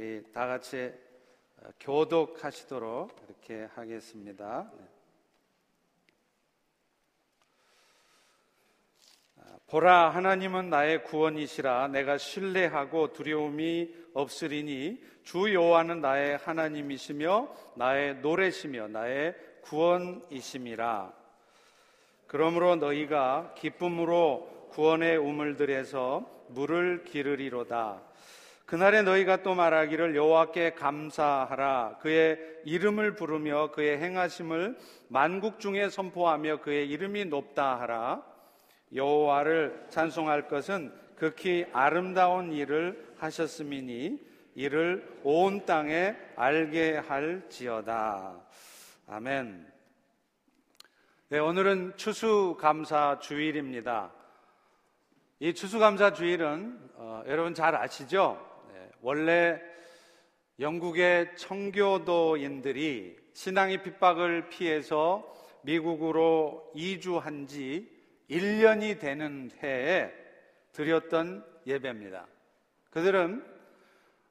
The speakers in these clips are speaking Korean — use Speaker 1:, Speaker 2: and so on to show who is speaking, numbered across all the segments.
Speaker 1: 우리 다 같이 교독하시도록 이렇게 하겠습니다. 네. 보라 하나님은 나의 구원이시라 내가 신뢰하고 두려움이 없으리니 주 여호와는 나의 하나님이시며 나의 노래시며 나의 구원이심이라 그러므로 너희가 기쁨으로 구원의 우물들에서 물을 기르리로다 그날에 너희가 또 말하기를 여호와께 감사하라 그의 이름을 부르며 그의 행하심을 만국 중에 선포하며 그의 이름이 높다 하라 여호와를 찬송할 것은 극히 아름다운 일을 하셨음이니 이를 온 땅에 알게 할지어다. 아멘. 네, 오늘은 추수감사 주일입니다. 이 추수감사 주일은 어, 여러분 잘 아시죠? 네, 원래 영국의 청교도인들이 신앙의 핍박을 피해서 미국으로 이주한 지 1년이 되는 해에 드렸던 예배입니다. 그들은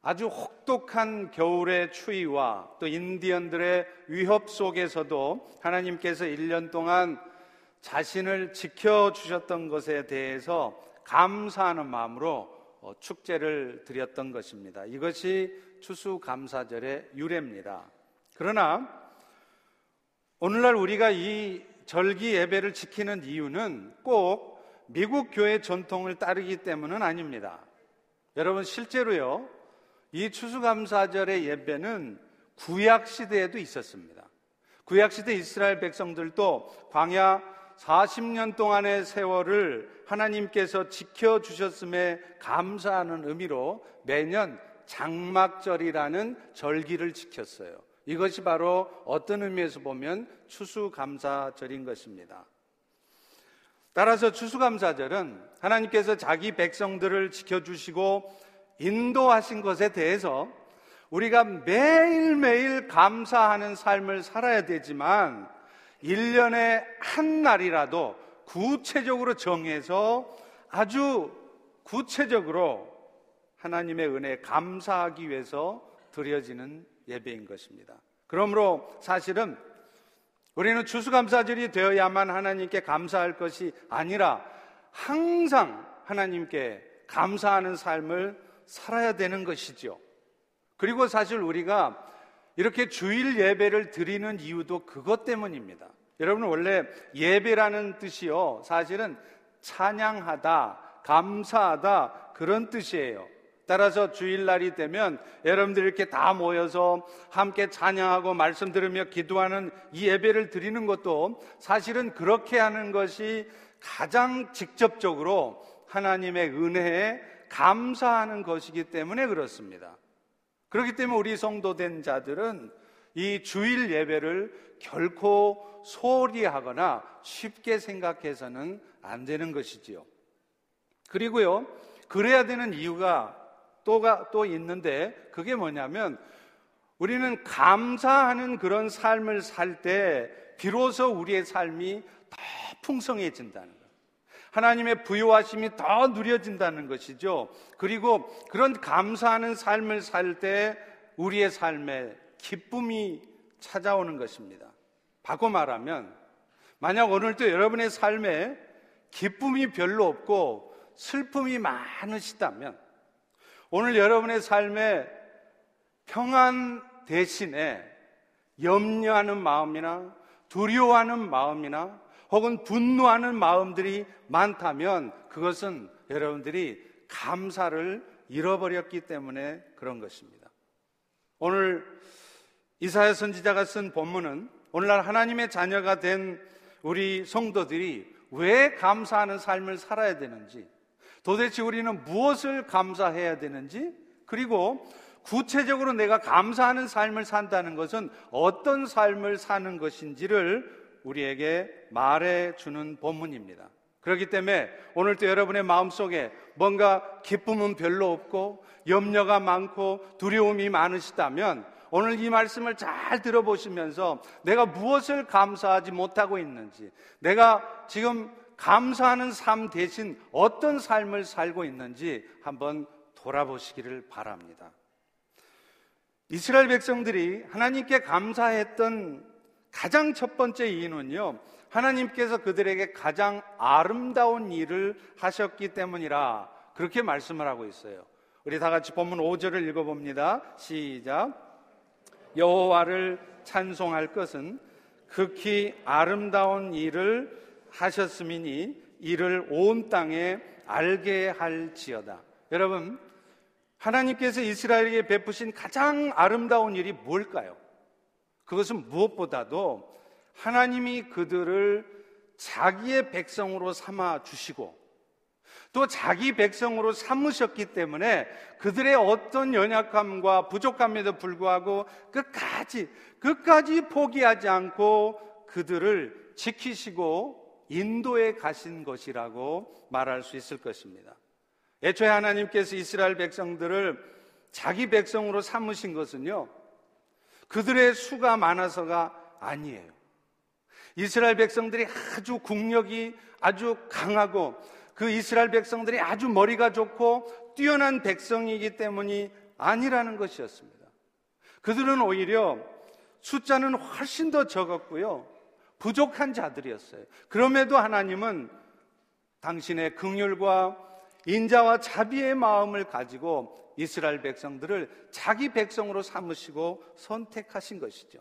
Speaker 1: 아주 혹독한 겨울의 추위와 또 인디언들의 위협 속에서도 하나님께서 1년 동안 자신을 지켜주셨던 것에 대해서 감사하는 마음으로 어, 축제를 드렸던 것입니다. 이것이 추수감사절의 유래입니다. 그러나 오늘날 우리가 이 절기 예배를 지키는 이유는 꼭 미국 교회 전통을 따르기 때문은 아닙니다. 여러분 실제로요. 이 추수감사절의 예배는 구약 시대에도 있었습니다. 구약 시대 이스라엘 백성들도 광야 40년 동안의 세월을 하나님께서 지켜 주셨음에 감사하는 의미로 매년 장막절이라는 절기를 지켰어요. 이것이 바로 어떤 의미에서 보면 추수감사절인 것입니다. 따라서 추수감사절은 하나님께서 자기 백성들을 지켜주시고 인도하신 것에 대해서 우리가 매일매일 감사하는 삶을 살아야 되지만 1년에 한 날이라도 구체적으로 정해서 아주 구체적으로 하나님의 은혜에 감사하기 위해서 드려지는 예배인 것입니다. 그러므로 사실은 우리는 추수감사절이 되어야만 하나님께 감사할 것이 아니라 항상 하나님께 감사하는 삶을 살아야 되는 것이죠. 그리고 사실 우리가 이렇게 주일 예배를 드리는 이유도 그것 때문입니다. 여러분 원래 예배라는 뜻이요. 사실은 찬양하다, 감사하다 그런 뜻이에요. 따라서 주일날이 되면 여러분들 이렇게 다 모여서 함께 찬양하고 말씀 들으며 기도하는 이 예배를 드리는 것도 사실은 그렇게 하는 것이 가장 직접적으로 하나님의 은혜에 감사하는 것이기 때문에 그렇습니다. 그렇기 때문에 우리 성도된 자들은 이 주일 예배를 결코 소홀히 하거나 쉽게 생각해서는 안 되는 것이지요. 그리고요, 그래야 되는 이유가 또가 또 있는데 그게 뭐냐면 우리는 감사하는 그런 삶을 살 때 비로소 우리의 삶이 더 풍성해진다는 것. 하나님의 부유하심이 더 누려진다는 것이죠. 그리고 그런 감사하는 삶을 살 때 우리의 삶에 기쁨이 찾아오는 것입니다. 바꿔 말하면 만약 오늘도 여러분의 삶에 기쁨이 별로 없고 슬픔이 많으시다면 오늘 여러분의 삶에 평안 대신에 염려하는 마음이나 두려워하는 마음이나 혹은 분노하는 마음들이 많다면 그것은 여러분들이 감사를 잃어버렸기 때문에 그런 것입니다. 오늘 이사야 선지자가 쓴 본문은 오늘날 하나님의 자녀가 된 우리 성도들이 왜 감사하는 삶을 살아야 되는지 도대체 우리는 무엇을 감사해야 되는지 그리고 구체적으로 내가 감사하는 삶을 산다는 것은 어떤 삶을 사는 것인지를 우리에게 말해 주는 본문입니다. 그렇기 때문에 오늘도 여러분의 마음속에 뭔가 기쁨은 별로 없고 염려가 많고 두려움이 많으시다면 오늘 이 말씀을 잘 들어보시면서 내가 무엇을 감사하지 못하고 있는지 내가 지금 감사하는 삶 대신 어떤 삶을 살고 있는지 한번 돌아보시기를 바랍니다. 이스라엘 백성들이 하나님께 감사했던 가장 첫 번째 이유는요, 하나님께서 그들에게 가장 아름다운 일을 하셨기 때문이라 그렇게 말씀을 하고 있어요. 우리 다 같이 본문 5절을 읽어봅니다. 시작. 여호와를 찬송할 것은 극히 아름다운 일을 하셨음이니 이를 온 땅에 알게 할지어다. 여러분, 하나님께서 이스라엘에게 베푸신 가장 아름다운 일이 뭘까요? 그것은 무엇보다도 하나님이 그들을 자기의 백성으로 삼아 주시고 또 자기 백성으로 삼으셨기 때문에 그들의 어떤 연약함과 부족함에도 불구하고 끝까지 끝까지 포기하지 않고 그들을 지키시고 인도에 가신 것이라고 말할 수 있을 것입니다. 애초에 하나님께서 이스라엘 백성들을 자기 백성으로 삼으신 것은요. 그들의 수가 많아서가 아니에요. 이스라엘 백성들이 아주 국력이 아주 강하고 그 이스라엘 백성들이 아주 머리가 좋고 뛰어난 백성이기 때문이 아니라는 것이었습니다. 그들은 오히려 숫자는 훨씬 더 적었고요. 부족한 자들이었어요. 그럼에도 하나님은 당신의 긍휼과 인자와 자비의 마음을 가지고 이스라엘 백성들을 자기 백성으로 삼으시고 선택하신 것이죠.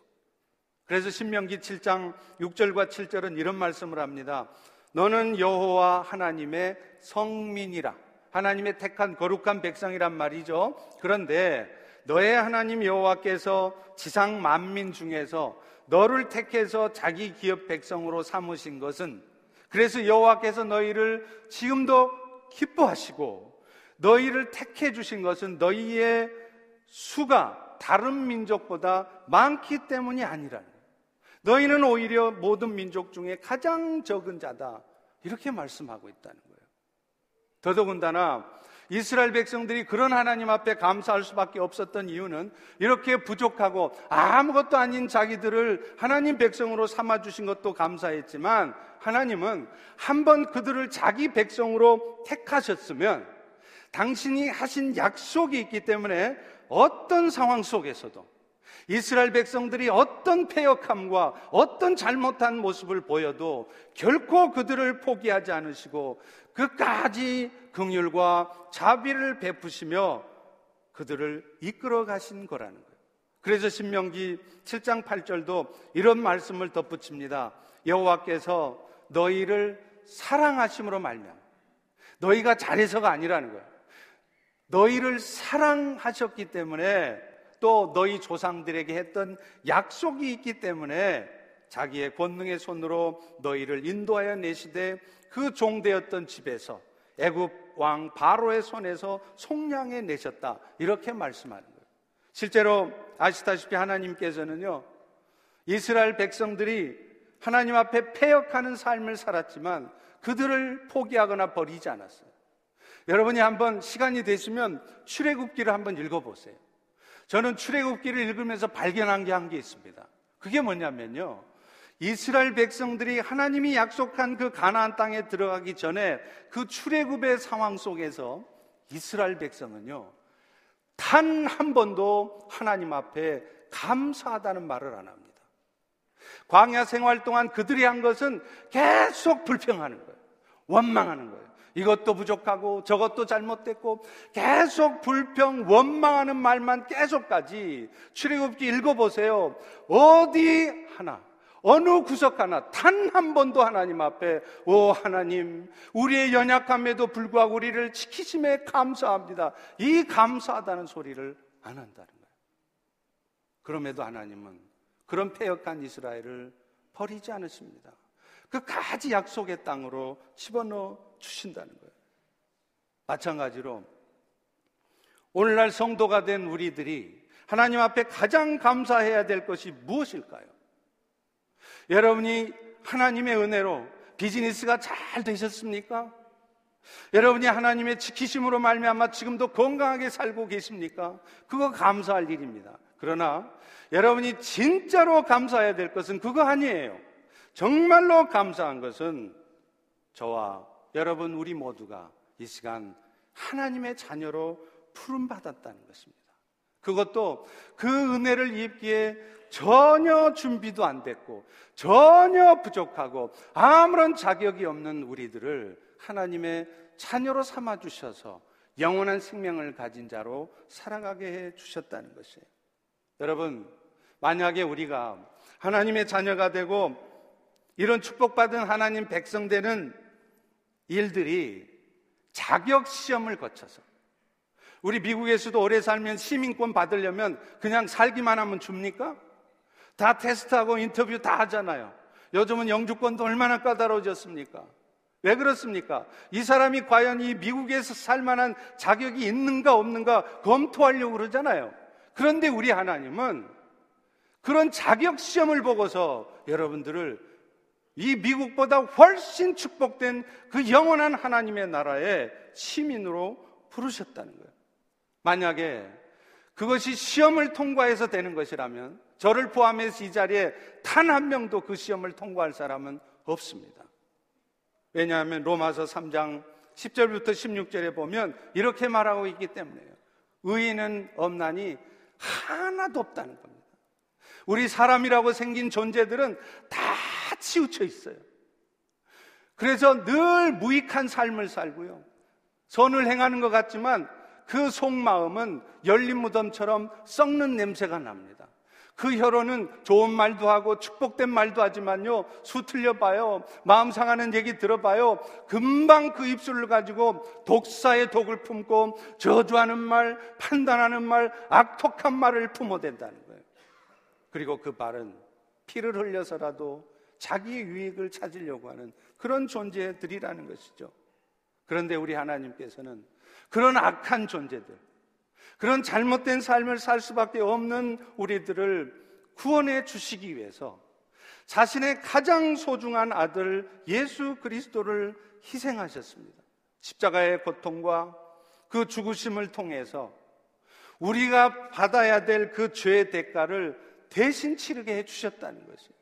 Speaker 1: 그래서 신명기 7장 6절과 7절은 이런 말씀을 합니다. 너는 여호와 하나님의 성민이라. 하나님의 택한 거룩한 백성이란 말이죠. 그런데 너의 하나님 여호와께서 지상 만민 중에서 너를 택해서 자기 기업 백성으로 삼으신 것은 그래서 여호와께서 너희를 지금도 기뻐하시고 너희를 택해 주신 것은 너희의 수가 다른 민족보다 많기 때문이 아니라 너희는 오히려 모든 민족 중에 가장 적은 자다. 이렇게 말씀하고 있다는 거예요. 더더군다나 이스라엘 백성들이 그런 하나님 앞에 감사할 수밖에 없었던 이유는 이렇게 부족하고 아무것도 아닌 자기들을 하나님 백성으로 삼아 주신 것도 감사했지만 하나님은 한번 그들을 자기 백성으로 택하셨으면 당신이 하신 약속이 있기 때문에 어떤 상황 속에서도 이스라엘 백성들이 어떤 폐역함과 어떤 잘못한 모습을 보여도 결코 그들을 포기하지 않으시고 끝까지 긍휼과 자비를 베푸시며 그들을 이끌어 가신 거라는 거예요. 그래서 신명기 7장 8절도 이런 말씀을 덧붙입니다. 여호와께서 너희를 사랑하심으로 말면 너희가 잘해서가 아니라는 거예요. 너희를 사랑하셨기 때문에 또 너희 조상들에게 했던 약속이 있기 때문에 자기의 권능의 손으로 너희를 인도하여 내시되 그 종되었던 집에서 애굽 왕 바로의 손에서 속량해 내셨다. 이렇게 말씀하는 거예요. 실제로 아시다시피 하나님께서는요. 이스라엘 백성들이 하나님 앞에 폐역하는 삶을 살았지만 그들을 포기하거나 버리지 않았어요. 여러분이 한번 시간이 되시면 출애굽기를 한번 읽어 보세요. 저는 출애굽기를 읽으면서 발견한 게 한 게 있습니다. 그게 뭐냐면요. 이스라엘 백성들이 하나님이 약속한 그 가나안 땅에 들어가기 전에 그 출애굽의 상황 속에서 이스라엘 백성은요. 단 한 번도 하나님 앞에 감사하다는 말을 안 합니다. 광야 생활 동안 그들이 한 것은 계속 불평하는 거예요. 원망하는 거예요. 이것도 부족하고 저것도 잘못됐고 계속 불평 원망하는 말만 계속까지 출애굽기 읽어보세요. 어디 하나 어느 구석 하나 단 한 번도 하나님 앞에 오 하나님 우리의 연약함에도 불구하고 우리를 지키심에 감사합니다. 이 감사하다는 소리를 안 한다는 거예요. 그럼에도 하나님은 그런 폐역한 이스라엘을 버리지 않으십니다. 그 가지 약속의 땅으로 집어넣어 주신다는 거예요. 마찬가지로 오늘날 성도가 된 우리들이 하나님 앞에 가장 감사해야 될 것이 무엇일까요? 여러분이 하나님의 은혜로 비즈니스가 잘 되셨습니까? 여러분이 하나님의 지키심으로 말미암아 지금도 건강하게 살고 계십니까? 그거 감사할 일입니다. 그러나 여러분이 진짜로 감사해야 될 것은 그거 아니에요. 정말로 감사한 것은 저와 여러분 우리 모두가 이 시간 하나님의 자녀로 푸름 받았다는 것입니다. 그것도 그 은혜를 입기에 전혀 준비도 안 됐고 전혀 부족하고 아무런 자격이 없는 우리들을 하나님의 자녀로 삼아 주셔서 영원한 생명을 가진 자로 살아가게 해 주셨다는 것이에요. 여러분, 만약에 우리가 하나님의 자녀가 되고 이런 축복받은 하나님 백성 되는 일들이 자격 시험을 거쳐서 우리 미국에서도 오래 살면 시민권 받으려면 그냥 살기만 하면 줍니까? 다 테스트하고 인터뷰 다 하잖아요. 요즘은 영주권도 얼마나 까다로워졌습니까? 왜 그렇습니까? 이 사람이 과연 이 미국에서 살 만한 자격이 있는가 없는가 검토하려고 그러잖아요. 그런데 우리 하나님은 그런 자격 시험을 보고서 여러분들을 이 미국보다 훨씬 축복된 그 영원한 하나님의 나라의 시민으로 부르셨다는 거예요. 만약에 그것이 시험을 통과해서 되는 것이라면 저를 포함해서 이 자리에 단 한 명도 그 시험을 통과할 사람은 없습니다. 왜냐하면 로마서 3장 10절부터 16절에 보면 이렇게 말하고 있기 때문에요. 의인은 없나니 하나도 없다는 겁니다. 우리 사람이라고 생긴 존재들은 다 치우쳐 있어요. 그래서 늘 무익한 삶을 살고요. 선을 행하는 것 같지만 그 속마음은 열린 무덤처럼 썩는 냄새가 납니다. 그 혀로는 좋은 말도 하고 축복된 말도 하지만요, 수 틀려 봐요. 마음 상하는 얘기 들어봐요. 금방 그 입술을 가지고 독사의 독을 품고 저주하는 말, 판단하는 말, 악독한 말을 품어댄다는 거예요. 그리고 그 말은 피를 흘려서라도 자기 유익을 찾으려고 하는 그런 존재들이라는 것이죠. 그런데 우리 하나님께서는 그런 악한 존재들, 그런 잘못된 삶을 살 수밖에 없는 우리들을 구원해 주시기 위해서 자신의 가장 소중한 아들 예수 그리스도를 희생하셨습니다. 십자가의 고통과 그 죽으심을 통해서 우리가 받아야 될 그 죄의 대가를 대신 치르게 해 주셨다는 것이에요.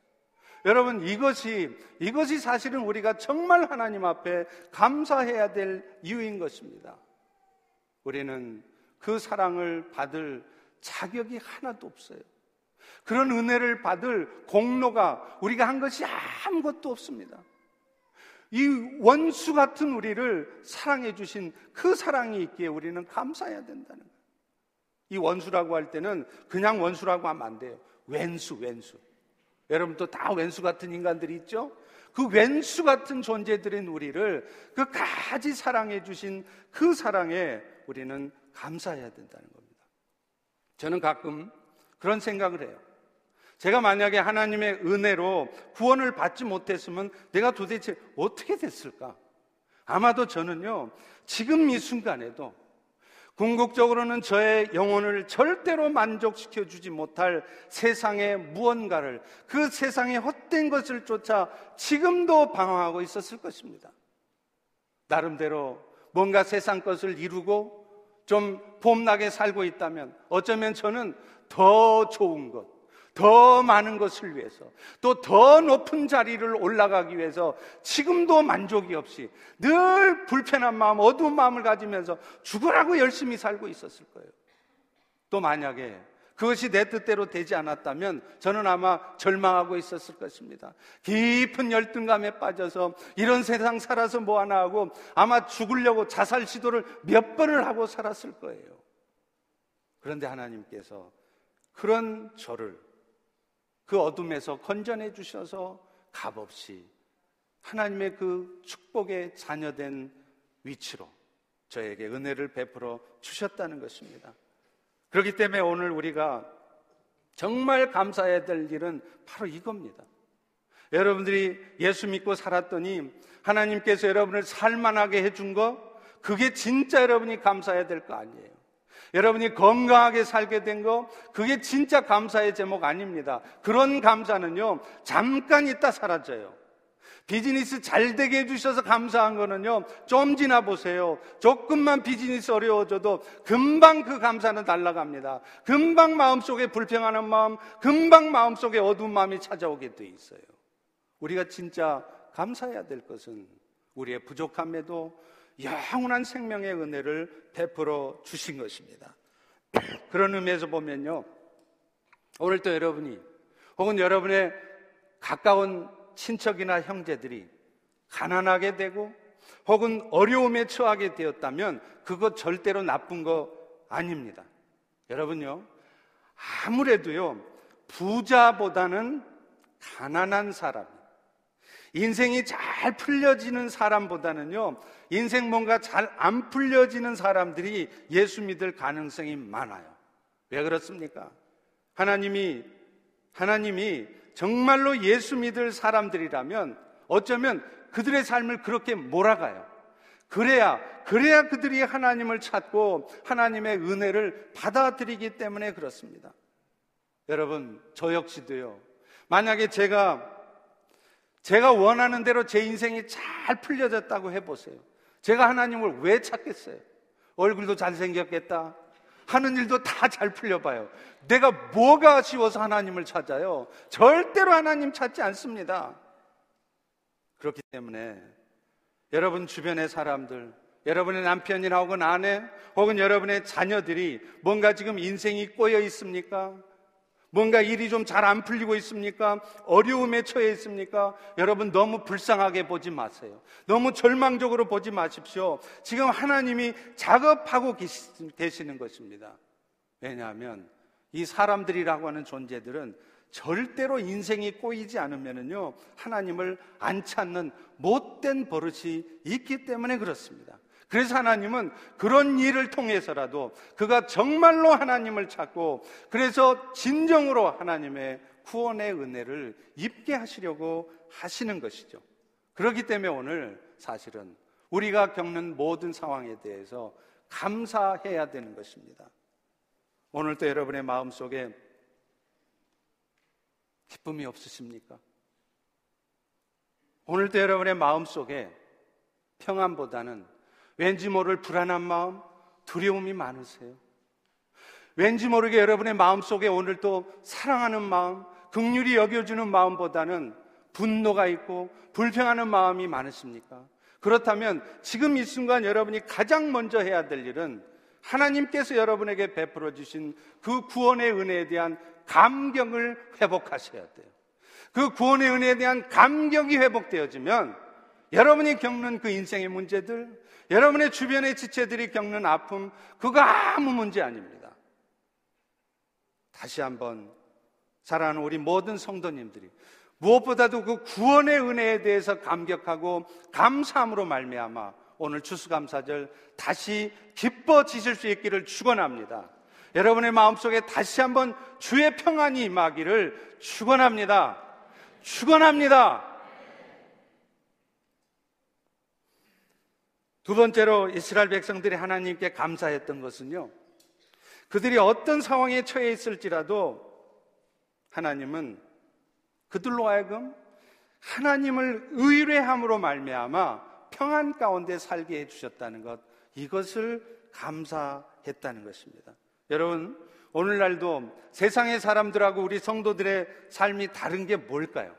Speaker 1: 여러분, 이것이, 이것이 사실은 우리가 정말 하나님 앞에 감사해야 될 이유인 것입니다. 우리는 그 사랑을 받을 자격이 하나도 없어요. 그런 은혜를 받을 공로가 우리가 한 것이 아무것도 없습니다. 이 원수 같은 우리를 사랑해 주신 그 사랑이 있기에 우리는 감사해야 된다는 거예요. 이 원수라고 할 때는 그냥 원수라고 하면 안 돼요. 왼수, 왼수. 여러분도 다 왼수 같은 인간들이 있죠? 그 왼수 같은 존재들인 우리를 그까지 사랑해 주신 그 사랑에 우리는 감사해야 된다는 겁니다. 저는 가끔 그런 생각을 해요. 제가 만약에 하나님의 은혜로 구원을 받지 못했으면 내가 도대체 어떻게 됐을까? 아마도 저는요, 지금 이 순간에도 궁극적으로는 저의 영혼을 절대로 만족시켜 주지 못할 세상의 무언가를 그 세상의 헛된 것을 쫓아 지금도 방황하고 있었을 것입니다. 나름대로 뭔가 세상 것을 이루고 좀 봄나게 살고 있다면 어쩌면 저는 더 좋은 것, 더 많은 것을 위해서 또 더 높은 자리를 올라가기 위해서 지금도 만족이 없이 늘 불편한 마음, 어두운 마음을 가지면서 죽으라고 열심히 살고 있었을 거예요. 또 만약에 그것이 내 뜻대로 되지 않았다면 저는 아마 절망하고 있었을 것입니다. 깊은 열등감에 빠져서 이런 세상 살아서 뭐 하나 하고 아마 죽으려고 자살 시도를 몇 번을 하고 살았을 거예요. 그런데 하나님께서 그런 저를 그 어둠에서 건져내 주셔서 값없이 하나님의 그 축복의 자녀된 위치로 저에게 은혜를 베풀어 주셨다는 것입니다. 그렇기 때문에 오늘 우리가 정말 감사해야 될 일은 바로 이겁니다. 여러분들이 예수 믿고 살았더니 하나님께서 여러분을 살만하게 해준 거, 그게 진짜 여러분이 감사해야 될 거 아니에요. 여러분이 건강하게 살게 된 거, 그게 진짜 감사의 제목 아닙니다. 그런 감사는요, 잠깐 있다 사라져요. 비즈니스 잘 되게 해주셔서 감사한 거는요, 좀 지나 보세요. 조금만 비즈니스 어려워져도 금방 그 감사는 날라갑니다. 금방 마음속에 불평하는 마음, 금방 마음속에 어두운 마음이 찾아오게 돼 있어요. 우리가 진짜 감사해야 될 것은 우리의 부족함에도 영원한 생명의 은혜를 베풀어 주신 것입니다. 그런 의미에서 보면요. 오늘 또 여러분이 혹은 여러분의 가까운 친척이나 형제들이 가난하게 되고 혹은 어려움에 처하게 되었다면 그것 절대로 나쁜 거 아닙니다. 여러분요. 아무래도요. 부자보다는 가난한 사람, 인생이 잘 풀려지는 사람보다는요, 인생 뭔가 잘 안 풀려지는 사람들이 예수 믿을 가능성이 많아요. 왜 그렇습니까? 하나님이, 하나님이 정말로 예수 믿을 사람들이라면 어쩌면 그들의 삶을 그렇게 몰아가요. 그래야, 그래야 그들이 하나님을 찾고 하나님의 은혜를 받아들이기 때문에 그렇습니다. 여러분, 저 역시도요. 만약에 제가 제가 원하는 대로 제 인생이 잘 풀려졌다고 해보세요. 제가 하나님을 왜 찾겠어요? 얼굴도 잘생겼겠다. 하는 일도 다 잘 풀려봐요. 내가 뭐가 아쉬워서 하나님을 찾아요? 절대로 하나님 찾지 않습니다. 그렇기 때문에 여러분 주변의 사람들, 여러분의 남편이나 혹은 아내, 혹은 여러분의 자녀들이 뭔가 지금 인생이 꼬여 있습니까? 뭔가 일이 좀 잘 안 풀리고 있습니까? 어려움에 처해 있습니까? 여러분 너무 불쌍하게 보지 마세요. 너무 절망적으로 보지 마십시오. 지금 하나님이 작업하고 계시는 것입니다. 왜냐하면 이 사람들이라고 하는 존재들은 절대로 인생이 꼬이지 않으면요 하나님을 안 찾는 못된 버릇이 있기 때문에 그렇습니다. 그래서 하나님은 그런 일을 통해서라도 그가 정말로 하나님을 찾고 그래서 진정으로 하나님의 구원의 은혜를 입게 하시려고 하시는 것이죠. 그렇기 때문에 오늘 사실은 우리가 겪는 모든 상황에 대해서 감사해야 되는 것입니다. 오늘도 여러분의 마음 속에 기쁨이 없으십니까? 오늘도 여러분의 마음 속에 평안보다는 왠지 모를 불안한 마음, 두려움이 많으세요. 왠지 모르게 여러분의 마음 속에 오늘 또 사랑하는 마음, 극률이 여겨주는 마음보다는 분노가 있고 불평하는 마음이 많으십니까? 그렇다면 지금 이 순간 여러분이 가장 먼저 해야 될 일은 하나님께서 여러분에게 베풀어 주신 그 구원의 은혜에 대한 감격을 회복하셔야 돼요. 그 구원의 은혜에 대한 감격이 회복되어지면 여러분이 겪는 그 인생의 문제들, 여러분의 주변의 지체들이 겪는 아픔, 그거 아무 문제 아닙니다. 다시 한번 사랑하는 우리 모든 성도님들이 무엇보다도 그 구원의 은혜에 대해서 감격하고 감사함으로 말미암아 오늘 추수감사절 다시 기뻐지실 수 있기를 축원합니다. 여러분의 마음속에 다시 한번 주의 평안이 임하기를 축원합니다. 축원합니다. 두 번째로 이스라엘 백성들이 하나님께 감사했던 것은요. 그들이 어떤 상황에 처해 있을지라도 하나님은 그들로 하여금 하나님을 의뢰함으로 말미암아 평안 가운데 살게 해 주셨다는 것 이것을 감사했다는 것입니다. 여러분 오늘날도 세상의 사람들하고 우리 성도들의 삶이 다른 게 뭘까요?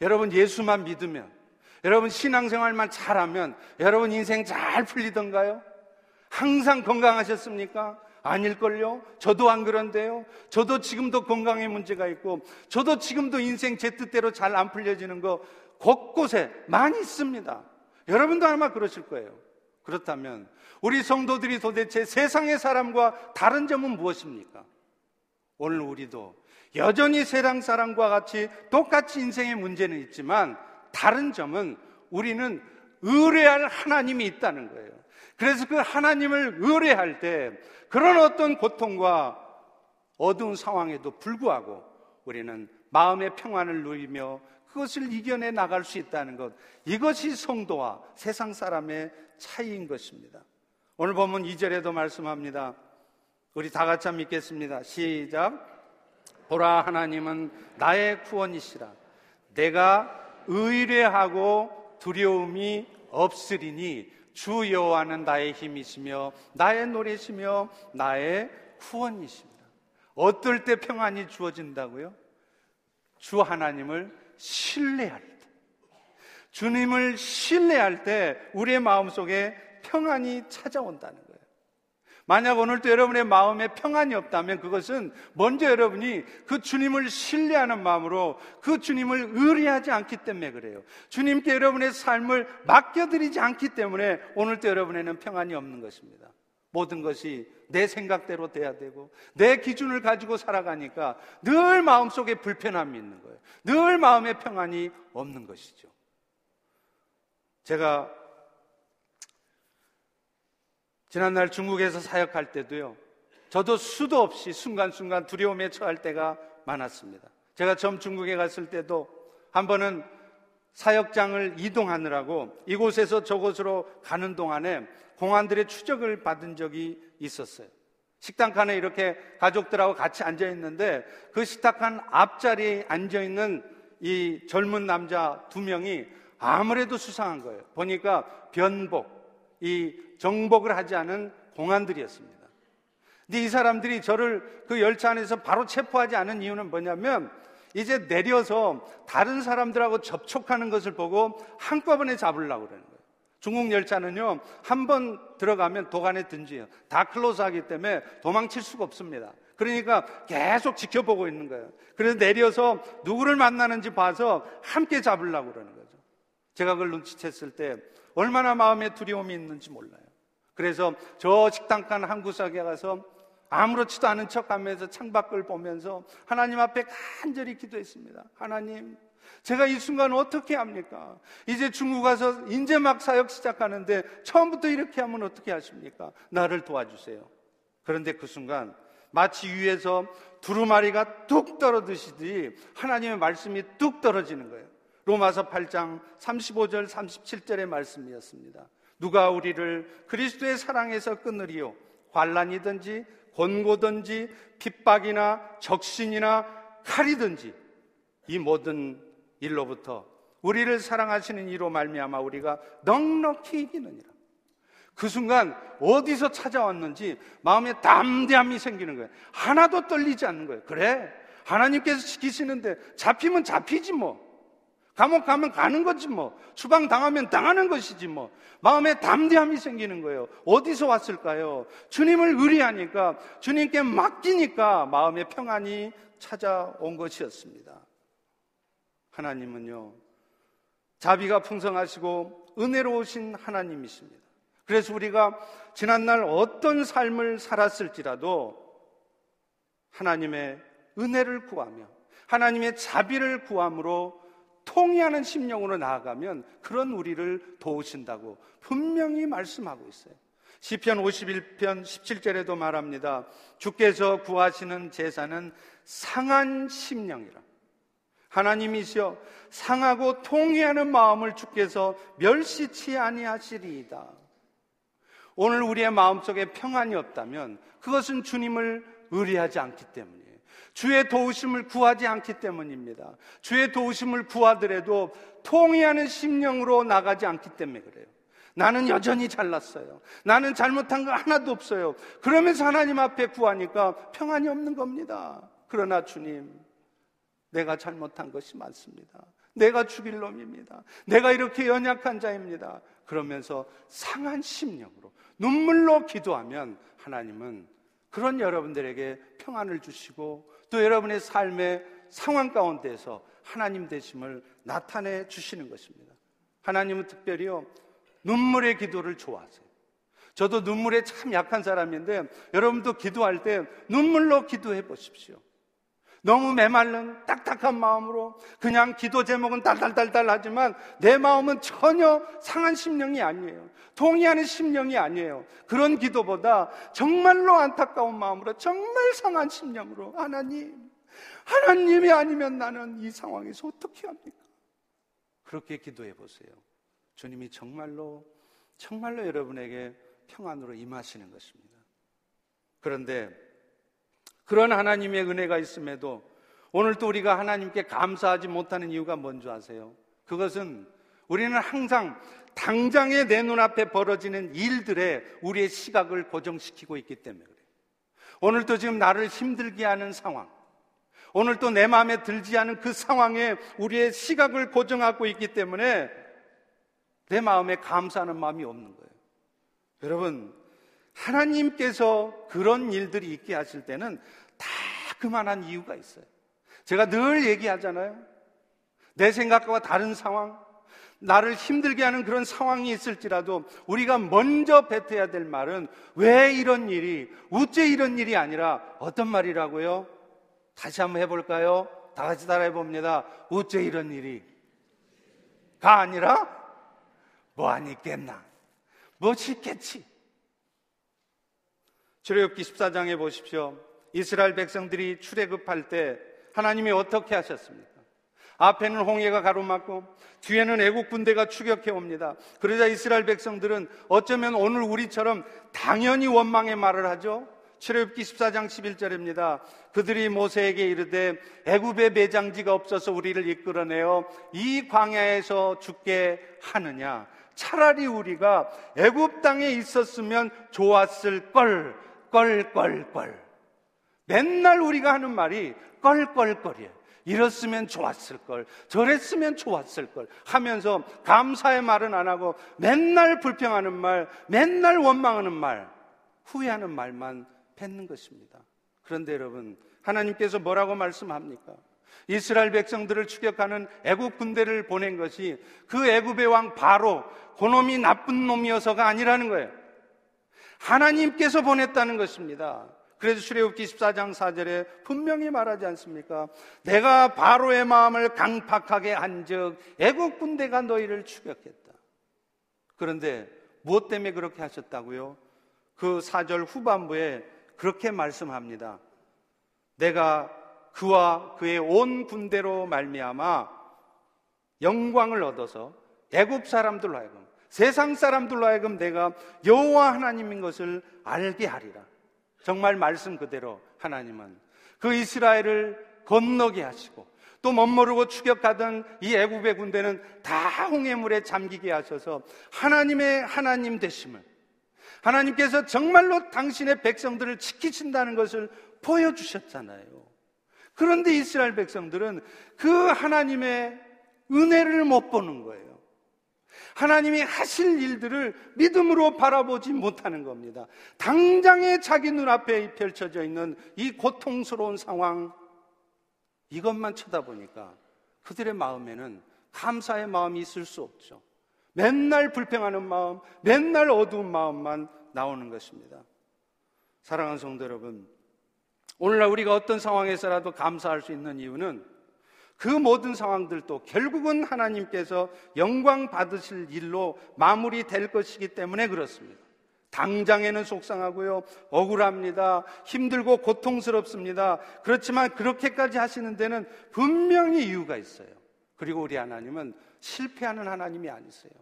Speaker 1: 여러분 예수만 믿으면 여러분 신앙생활만 잘하면 여러분 인생 잘 풀리던가요? 항상 건강하셨습니까? 아닐걸요? 저도 안 그런데요? 저도 지금도 건강에 문제가 있고, 저도 지금도 인생 제 뜻대로 잘 안 풀려지는 거 곳곳에 많이 있습니다. 여러분도 아마 그러실 거예요. 그렇다면, 우리 성도들이 도대체 세상의 사람과 다른 점은 무엇입니까? 오늘 우리도 여전히 세상 사람과 같이 똑같이 인생의 문제는 있지만, 다른 점은 우리는 의뢰할 하나님이 있다는 거예요. 그래서 그 하나님을 의뢰할 때 그런 어떤 고통과 어두운 상황에도 불구하고 우리는 마음의 평안을 누리며 그것을 이겨내 나갈 수 있다는 것. 이것이 성도와 세상 사람의 차이인 것입니다. 오늘 보면 2절에도 말씀합니다. 우리 다 같이 믿겠습니다. 시작. 보라 하나님은 나의 구원이시라. 내가 의뢰하고 두려움이 없으리니 주 여호와는 나의 힘이시며 나의 노래시며 나의 후원이십니다. 어떨 때 평안이 주어진다고요? 주 하나님을 신뢰할 때. 주님을 신뢰할 때 우리의 마음속에 평안이 찾아온다는. 만약 오늘도 여러분의 마음에 평안이 없다면 그것은 먼저 여러분이 그 주님을 신뢰하는 마음으로 그 주님을 의뢰하지 않기 때문에 그래요. 주님께 여러분의 삶을 맡겨드리지 않기 때문에 오늘도 여러분에는 평안이 없는 것입니다. 모든 것이 내 생각대로 돼야 되고 내 기준을 가지고 살아가니까 늘 마음속에 불편함이 있는 거예요. 늘 마음의 평안이 없는 것이죠. 제가 지난날 중국에서 사역할 때도요. 저도 수도 없이 순간순간 두려움에 처할 때가 많았습니다. 제가 처음 중국에 갔을 때도 한 번은 사역장을 이동하느라고 이곳에서 저곳으로 가는 동안에 공안들의 추적을 받은 적이 있었어요. 식당 칸에 이렇게 가족들하고 같이 앉아 있는데 그 식탁 칸 앞자리에 앉아 있는 이 젊은 남자 두 명이 아무래도 수상한 거예요. 보니까 변복, 이 정복을 하지 않은 공안들이었습니다. 근데 이 사람들이 저를 그 열차 안에서 바로 체포하지 않은 이유는 뭐냐면 이제 내려서 다른 사람들하고 접촉하는 것을 보고 한꺼번에 잡으려고 그러는 거예요. 중국 열차는요, 한 번 들어가면 도관에 든지요. 다 클로즈 하기 때문에 도망칠 수가 없습니다. 그러니까 계속 지켜보고 있는 거예요. 그래서 내려서 누구를 만나는지 봐서 함께 잡으려고 그러는 거죠. 제가 그걸 눈치챘을 때 얼마나 마음에 두려움이 있는지 몰라요. 그래서 저 식당간 한 구석에 가서 아무렇지도 않은 척 하면서 창밖을 보면서 하나님 앞에 간절히 기도했습니다. 하나님, 제가 이 순간 어떻게 합니까? 이제 중국 가서 인제 막 사역 시작하는데 처음부터 이렇게 하면 어떻게 하십니까? 나를 도와주세요. 그런데 그 순간 마치 위에서 두루마리가 뚝 떨어지듯이 하나님의 말씀이 뚝 떨어지는 거예요. 로마서 8장 35절 37절의 말씀이었습니다. 누가 우리를 그리스도의 사랑에서 끊으리요? 환란이든지 권고든지 핍박이나 적신이나 칼이든지 이 모든 일로부터 우리를 사랑하시는 이로 말미암아 우리가 넉넉히 이기느니라. 그 순간 어디서 찾아왔는지 마음에 담대함이 생기는 거예요. 하나도 떨리지 않는 거예요. 그래. 하나님께서 지키시는데 잡히면 잡히지 뭐. 감옥 가면 가는 거지 뭐. 추방 당하면 당하는 것이지 뭐. 마음에 담대함이 생기는 거예요. 어디서 왔을까요? 주님을 의리하니까 주님께 맡기니까 마음의 평안이 찾아온 것이었습니다. 하나님은요, 자비가 풍성하시고 은혜로우신 하나님이십니다. 그래서 우리가 지난날 어떤 삶을 살았을지라도 하나님의 은혜를 구하며 하나님의 자비를 구함으로 통의하는 심령으로 나아가면 그런 우리를 도우신다고 분명히 말씀하고 있어요. 시편 51편 17절에도 말합니다. 주께서 구하시는 제사는 상한 심령이라. 하나님이시여 상하고 통회하는 마음을 주께서 멸시치 아니하시리이다. 오늘 우리의 마음속에 평안이 없다면 그것은 주님을 의뢰하지 않기 때문이에요. 주의 도우심을 구하지 않기 때문입니다. 주의 도우심을 구하더라도 통회하는 심령으로 나가지 않기 때문에 그래요. 나는 여전히 잘났어요. 나는 잘못한 거 하나도 없어요. 그러면서 하나님 앞에 구하니까 평안이 없는 겁니다. 그러나 주님, 내가 잘못한 것이 많습니다. 내가 죽일 놈입니다. 내가 이렇게 연약한 자입니다. 그러면서 상한 심령으로 눈물로 기도하면 하나님은 그런 여러분들에게 평안을 주시고 또 여러분의 삶의 상황 가운데서 하나님 되심을 나타내 주시는 것입니다. 하나님은 특별히요, 눈물의 기도를 좋아하세요. 저도 눈물에 참 약한 사람인데 여러분도 기도할 때 눈물로 기도해 보십시오. 너무 메말른 딱딱한 마음으로 그냥 기도 제목은 달달달달 하지만 내 마음은 전혀 상한 심령이 아니에요. 동의하는 심령이 아니에요. 그런 기도보다 정말로 안타까운 마음으로 정말 상한 심령으로 하나님, 하나님이 아니면 나는 이 상황에서 어떻게 합니까? 그렇게 기도해 보세요. 주님이 정말로 정말로 여러분에게 평안으로 임하시는 것입니다. 그런데 그런 하나님의 은혜가 있음에도 오늘 또 우리가 하나님께 감사하지 못하는 이유가 뭔지 아세요? 그것은 우리는 항상 당장에 내 눈앞에 벌어지는 일들에 우리의 시각을 고정시키고 있기 때문에 그래요. 오늘도 지금 나를 힘들게 하는 상황, 오늘 또내 마음에 들지 않은 그 상황에 우리의 시각을 고정하고 있기 때문에 내 마음에 감사하는 마음이 없는 거예요. 여러분, 하나님께서 그런 일들이 있게 하실 때는 다 그만한 이유가 있어요. 제가 늘 얘기하잖아요. 내 생각과 다른 상황, 나를 힘들게 하는 그런 상황이 있을지라도 우리가 먼저 뱉어야 될 말은 왜 이런 일이, 우째 이런 일이 아니라 어떤 말이라고요? 다시 한번 해볼까요? 다 같이 따라해 봅니다. 우째 이런 일이. 가 아니라 뭐하니 있겠나? 무엇이 있겠지? 출애굽기 14장에 보십시오. 이스라엘 백성들이 출애굽할 때 하나님이 어떻게 하셨습니까? 앞에는 홍해가 가로막고 뒤에는 애국 군대가 추격해 옵니다. 그러자 이스라엘 백성들은 어쩌면 오늘 우리처럼 당연히 원망의 말을 하죠. 출애굽기 14장 11절입니다. 그들이 모세에게 이르되 애굽의 매장지가 없어서 우리를 이끌어내어 이 광야에서 죽게 하느냐? 차라리 우리가 애굽 땅에 있었으면 좋았을 걸, 걸. 맨날 우리가 하는 말이 껄껄껄이에요. 이랬으면 좋았을 걸, 저랬으면 좋았을 걸 하면서 감사의 말은 안 하고 맨날 불평하는 말, 맨날 원망하는 말, 후회하는 말만 뱉는 것입니다. 그런데 여러분, 하나님께서 뭐라고 말씀합니까? 이스라엘 백성들을 추격하는 애굽 군대를 보낸 것이 그 애굽의 왕 바로 그놈이 나쁜 놈이어서가 아니라는 거예요. 하나님께서 보냈다는 것입니다. 그래서 출애굽기 14장 4절에 분명히 말하지 않습니까? 내가 바로의 마음을 강팍하게 한즉 애국 군대가 너희를 추격했다. 그런데 무엇 때문에 그렇게 하셨다고요? 그 4절 후반부에 그렇게 말씀합니다. 내가 그와 그의 온 군대로 말미암아 영광을 얻어서 애굽 사람들로 하여금 세상 사람들로 하여금 내가 여호와 하나님인 것을 알게 하리라. 정말 말씀 그대로 하나님은 그 이스라엘을 건너게 하시고 또 멋모르고 추격하던 이 애굽의 군대는 다 홍해물에 잠기게 하셔서 하나님의 하나님 되심을 하나님께서 정말로 당신의 백성들을 지키신다는 것을 보여주셨잖아요. 그런데 이스라엘 백성들은 그 하나님의 은혜를 못 보는 거예요. 하나님이 하실 일들을 믿음으로 바라보지 못하는 겁니다. 당장에 자기 눈앞에 펼쳐져 있는 이 고통스러운 상황, 이것만 쳐다보니까 그들의 마음에는 감사의 마음이 있을 수 없죠. 맨날 불평하는 마음, 맨날 어두운 마음만 나오는 것입니다. 사랑하는 성도 여러분, 오늘날 우리가 어떤 상황에서라도 감사할 수 있는 이유는 그 모든 상황들도 결국은 하나님께서 영광 받으실 일로 마무리될 것이기 때문에 그렇습니다. 당장에는 속상하고요, 억울합니다, 힘들고 고통스럽습니다. 그렇지만 그렇게까지 하시는 데는 분명히 이유가 있어요. 그리고 우리 하나님은 실패하는 하나님이 아니세요.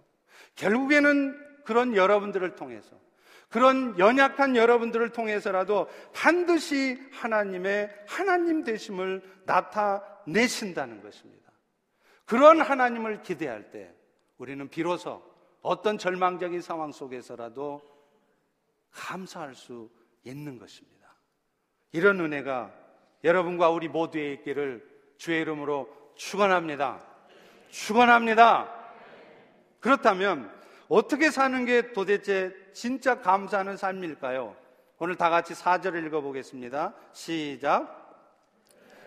Speaker 1: 결국에는 그런 여러분들을 통해서, 그런 연약한 여러분들을 통해서라도 반드시 하나님의 하나님 되심을 나타 내신다는 것입니다. 그런 하나님을 기대할 때 우리는 비로소 어떤 절망적인 상황 속에서라도 감사할 수 있는 것입니다. 이런 은혜가 여러분과 우리 모두의 있기를 주의 이름으로 축원합니다. 축원합니다. 그렇다면 어떻게 사는 게 도대체 진짜 감사하는 삶일까요? 오늘 다 같이 4절을 읽어보겠습니다. 시작.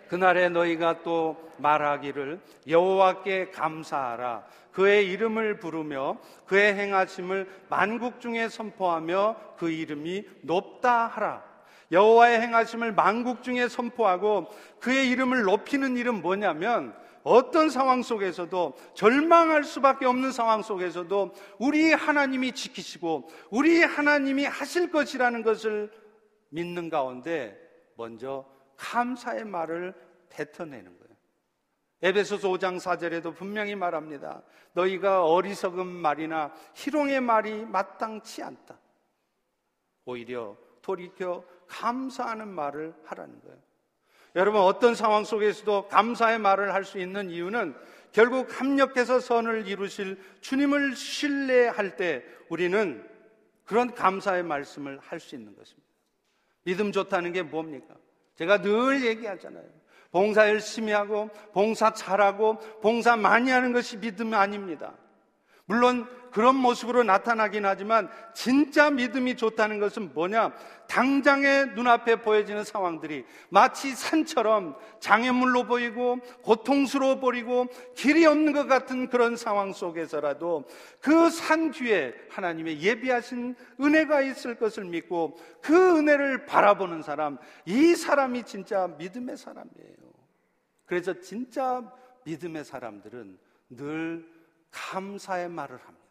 Speaker 1: 그날에 너희가 또 말하기를 여호와께 감사하라 그의 이름을 부르며 그의 행하심을 만국 중에 선포하며 그 이름이 높다 하라 여호와의 행하심을 만국 중에 선포하고 그의 이름을 높이는 일은 뭐냐면 어떤 상황 속에서도 절망할 수밖에 없는 상황 속에서도 우리 하나님이 지키시고 우리 하나님이 하실 것이라는 것을 믿는 가운데 먼저 감사의 말을 뱉어내는 거예요. 에베소서 5장 4절에도 분명히 말합니다. 너희가 어리석은 말이나 희롱의 말이 마땅치 않다. 오히려 돌이켜 감사하는 말을 하라는 거예요. 여러분 어떤 상황 속에서도 감사의 말을 할 수 있는 이유는 결국 합력해서 선을 이루실 주님을 신뢰할 때 우리는 그런 감사의 말씀을 할 수 있는 것입니다. 믿음 좋다는 게 뭡니까? 제가 늘 얘기하잖아요. 봉사 열심히 하고, 봉사 잘하고, 봉사 많이 하는 것이 믿음 아닙니다. 물론 그런 모습으로 나타나긴 하지만 진짜 믿음이 좋다는 것은 뭐냐? 당장에 눈앞에 보여지는 상황들이 마치 산처럼 장애물로 보이고 고통스러워 보이고 길이 없는 것 같은 그런 상황 속에서라도 그 산 뒤에 하나님의 예비하신 은혜가 있을 것을 믿고 그 은혜를 바라보는 사람, 이 사람이 진짜 믿음의 사람이에요. 그래서 진짜 믿음의 사람들은 늘 감사의 말을 합니다.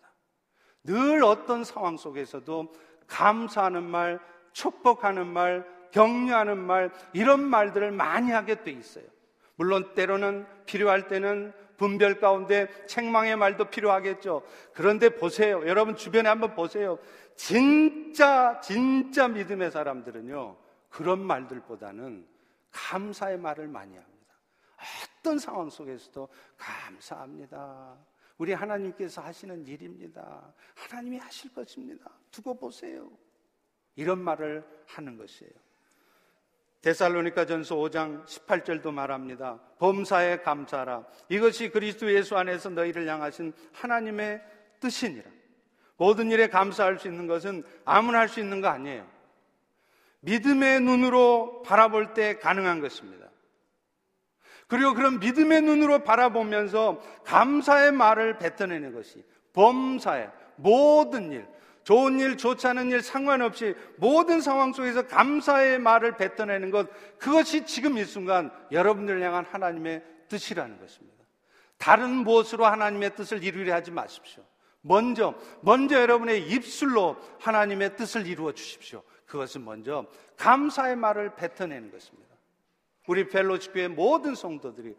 Speaker 1: 늘 어떤 상황 속에서도 감사하는 말, 축복하는 말, 격려하는 말, 이런 말들을 많이 하게 돼 있어요. 물론 때로는 필요할 때는 분별 가운데 책망의 말도 필요하겠죠. 그런데 보세요. 여러분 주변에 한번 보세요. 진짜, 진짜 믿음의 사람들은요, 그런 말들보다는 감사의 말을 많이 합니다. 어떤 상황 속에서도 감사합니다. 우리 하나님께서 하시는 일입니다. 하나님이 하실 것입니다. 두고 보세요. 이런 말을 하는 것이에요. 데살로니가 전서 5장 18절도 말합니다. 범사에 감사하라. 이것이 그리스도 예수 안에서 너희를 향하신 하나님의 뜻이니라. 모든 일에 감사할 수 있는 것은 아무나 할 수 있는 거 아니에요. 믿음의 눈으로 바라볼 때 가능한 것입니다. 그리고 그런 믿음의 눈으로 바라보면서 감사의 말을 뱉어내는 것이 범사의 모든 일, 좋은 일, 좋지 않은 일 상관없이 모든 상황 속에서 감사의 말을 뱉어내는 것, 그것이 지금 이 순간 여러분들 향한 하나님의 뜻이라는 것입니다. 다른 무엇으로 하나님의 뜻을 이루려 하지 마십시오. 먼저, 먼저 여러분의 입술로 하나님의 뜻을 이루어 주십시오. 그것은 먼저 감사의 말을 뱉어내는 것입니다. 우리 펠로시 교회 모든 성도들이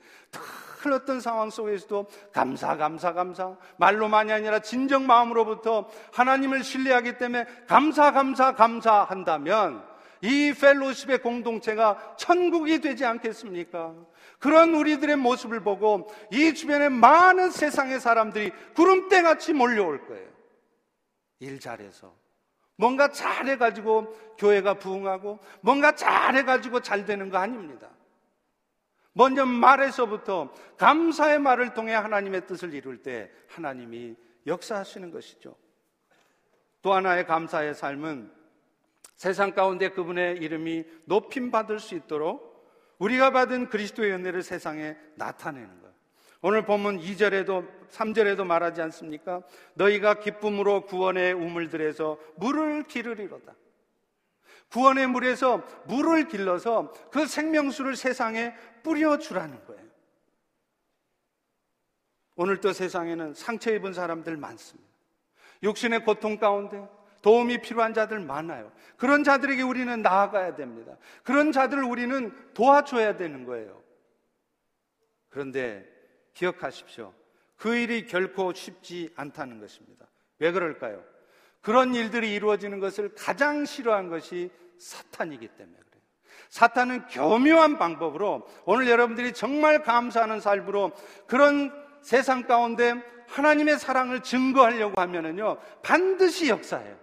Speaker 1: 큰 어떤 상황 속에서도 감사, 감사, 감사. 말로만이 아니라 진정 마음으로부터 하나님을 신뢰하기 때문에 감사, 감사, 감사한다면 이 펠로십의 공동체가 천국이 되지 않겠습니까? 그런 우리들의 모습을 보고 이 주변에 많은 세상의 사람들이 구름대 같이 몰려올 거예요. 일 잘해서. 뭔가 잘해가지고 교회가 부흥하고 뭔가 잘해가지고 잘 되는 거 아닙니다. 먼저 말에서부터 감사의 말을 통해 하나님의 뜻을 이룰 때 하나님이 역사하시는 것이죠. 또 하나의 감사의 삶은 세상 가운데 그분의 이름이 높임 받을 수 있도록 우리가 받은 그리스도의 은혜를 세상에 나타내는 것. 오늘 보면 2절에도 3절에도 말하지 않습니까? 너희가 기쁨으로 구원의 우물들에서 물을 기르리로다. 구원의 물에서 물을 길러서 그 생명수를 세상에 뿌려주라는 거예요. 오늘도 세상에는 상처 입은 사람들 많습니다. 육신의 고통 가운데 도움이 필요한 자들 많아요. 그런 자들에게 우리는 나아가야 됩니다. 그런 자들을 우리는 도와줘야 되는 거예요. 그런데 기억하십시오. 그 일이 결코 쉽지 않다는 것입니다. 왜 그럴까요? 그런 일들이 이루어지는 것을 가장 싫어한 것이 사탄이기 때문에. 사탄은 교묘한 방법으로 오늘 여러분들이 정말 감사하는 삶으로 그런 세상 가운데 하나님의 사랑을 증거하려고 하면은요, 반드시 역사해요.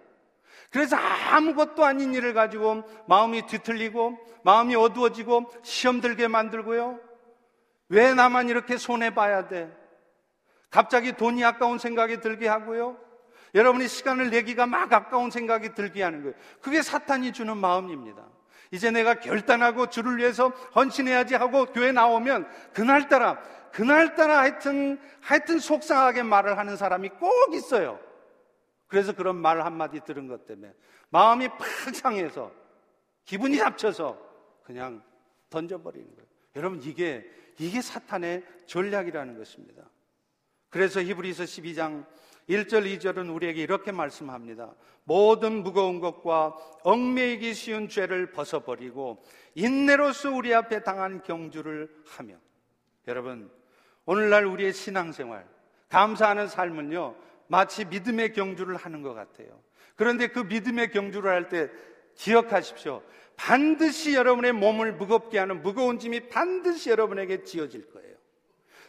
Speaker 1: 그래서 아무것도 아닌 일을 가지고 마음이 뒤틀리고 마음이 어두워지고 시험 들게 만들고요. 왜 나만 이렇게 손해봐야 돼? 갑자기 돈이 아까운 생각이 들게 하고요. 여러분이 시간을 내기가 막 아까운 생각이 들게 하는 거예요. 그게 사탄이 주는 마음입니다. 이제 내가 결단하고 주를 위해서 헌신해야지 하고 교회 나오면 그날따라 그날따라 하여튼 하여튼 속상하게 말을 하는 사람이 꼭 있어요. 그래서 그런 말 한마디 들은 것 때문에 마음이 팍 상해서 기분이 잡쳐서 그냥 던져버리는 거예요. 여러분 이게 이게 사탄의 전략이라는 것입니다. 그래서 히브리서 12장 1절, 2절은 우리에게 이렇게 말씀합니다. 모든 무거운 것과 얽매이기 쉬운 죄를 벗어버리고 인내로서 우리 앞에 당한 경주를 하며 여러분, 오늘날 우리의 신앙생활, 감사하는 삶은요, 마치 믿음의 경주를 하는 것 같아요. 그런데 그 믿음의 경주를 할 때 기억하십시오. 반드시 여러분의 몸을 무겁게 하는 무거운 짐이 반드시 여러분에게 지어질 거예요.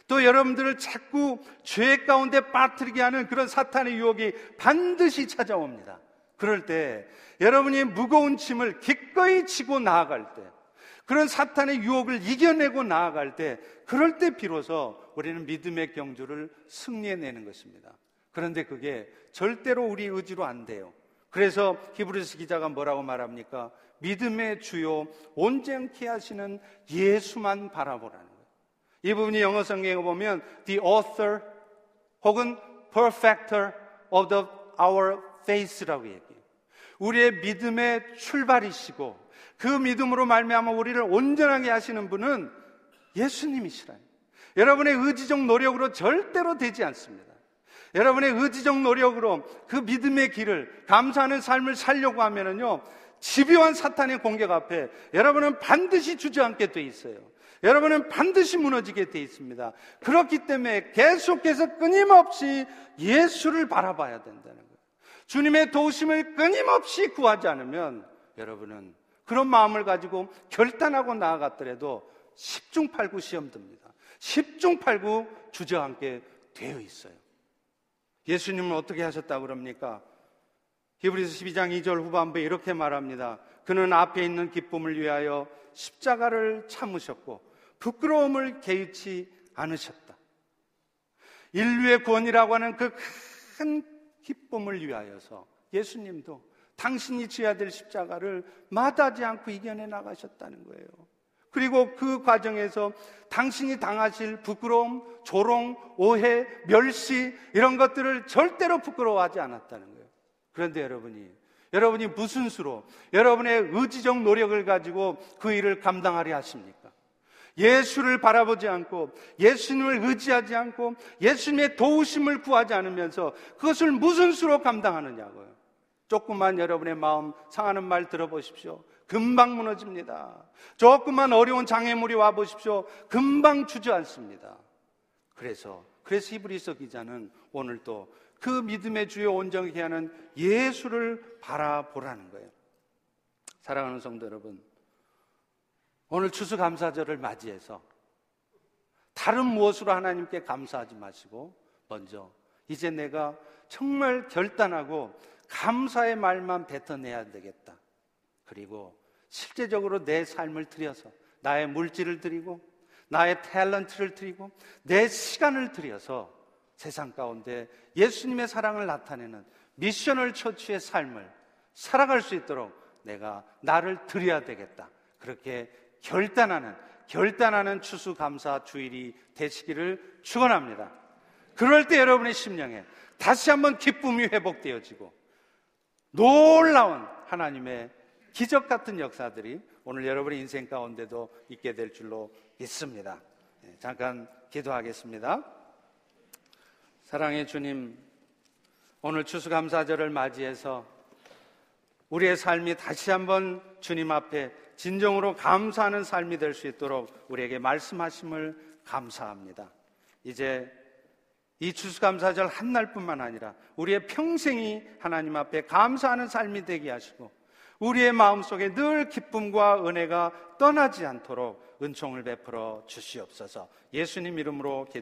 Speaker 1: 또 여러분들을 자꾸 죄 가운데 빠뜨리게 하는 그런 사탄의 유혹이 반드시 찾아옵니다. 그럴 때 여러분이 무거운 짐을 기꺼이 지고 나아갈 때 그런 사탄의 유혹을 이겨내고 나아갈 때 그럴 때 비로소 우리는 믿음의 경주를 승리해내는 것입니다. 그런데 그게 절대로 우리 의지로 안 돼요. 그래서 히브리스 기자가 뭐라고 말합니까? 믿음의 주요 온전케 하시는 예수만 바라보라는 거예요. 이 부분이 영어 성경에 보면 the author 혹은 perfecter of the, our faith라고 얘기해요. 우리의 믿음의 출발이시고 그 믿음으로 말미암아 우리를 온전하게 하시는 분은 예수님이시라니. 여러분의 의지적 노력으로 절대로 되지 않습니다. 여러분의 의지적 노력으로 그 믿음의 길을 감사하는 삶을 살려고 하면은요, 집요한 사탄의 공격 앞에 여러분은 반드시 주저앉게 돼 있어요. 여러분은 반드시 무너지게 돼 있습니다. 그렇기 때문에 계속해서 끊임없이 예수를 바라봐야 된다는. 주님의 도우심을 끊임없이 구하지 않으면 여러분은 그런 마음을 가지고 결단하고 나아갔더라도 10중 8구 시험 듭니다. 10중 8구 주저앉게 되어 있어요. 예수님은 어떻게 하셨다고 그럽니까? 히브리서 12장 2절 후반부에 이렇게 말합니다. 그는 앞에 있는 기쁨을 위하여 십자가를 참으셨고 부끄러움을 개의치 않으셨다. 인류의 구원이라고 하는 그 큰 기쁨을 위하여서 예수님도 당신이 지어야 될 십자가를 마다하지 않고 이겨내 나가셨다는 거예요. 그리고 그 과정에서 당신이 당하실 부끄러움, 조롱, 오해, 멸시 이런 것들을 절대로 부끄러워하지 않았다는 거예요. 그런데 여러분이 여러분이 무슨 수로 여러분의 의지적 노력을 가지고 그 일을 감당하려 하십니까? 예수를 바라보지 않고 예수님을 의지하지 않고 예수님의 도우심을 구하지 않으면서 그것을 무슨 수로 감당하느냐고요. 조금만 여러분의 마음 상하는 말 들어보십시오. 금방 무너집니다. 조금만 어려운 장애물이 와 보십시오. 금방 주저앉습니다. 그래서 그래서 히브리서 기자는 오늘 또그 믿음의 주요 온전히 하는 예수를 바라보라는 거예요. 사랑하는 성도 여러분, 오늘 추수감사절을 맞이해서 다른 무엇으로 하나님께 감사하지 마시고 먼저 이제 내가 정말 결단하고 감사의 말만 뱉어내야 되겠다. 그리고 실제적으로 내 삶을 들여서 나의 물질을 드리고 나의 탤런트를 드리고 내 시간을 들여서 세상 가운데 예수님의 사랑을 나타내는 미션을 처치의 삶을 살아갈 수 있도록 내가 나를 드려야 되겠다. 그렇게 결단하는 결단하는 추수감사 주일이 되시기를 축원합니다. 그럴 때 여러분의 심령에 다시 한번 기쁨이 회복되어지고 놀라운 하나님의 기적 같은 역사들이 오늘 여러분의 인생 가운데도 있게 될 줄로 믿습니다. 네, 잠깐 기도하겠습니다. 사랑의 주님, 오늘 추수감사절을 맞이해서 우리의 삶이 다시 한번 주님 앞에 진정으로 감사하는 삶이 될 수 있도록 우리에게 말씀하심을 감사합니다. 이제 이 추수감사절 한 날뿐만 아니라 우리의 평생이 하나님 앞에 감사하는 삶이 되게 하시고 우리의 마음속에 늘 기쁨과 은혜가 떠나지 않도록 은총을 베풀어 주시옵소서 예수님 이름으로 기도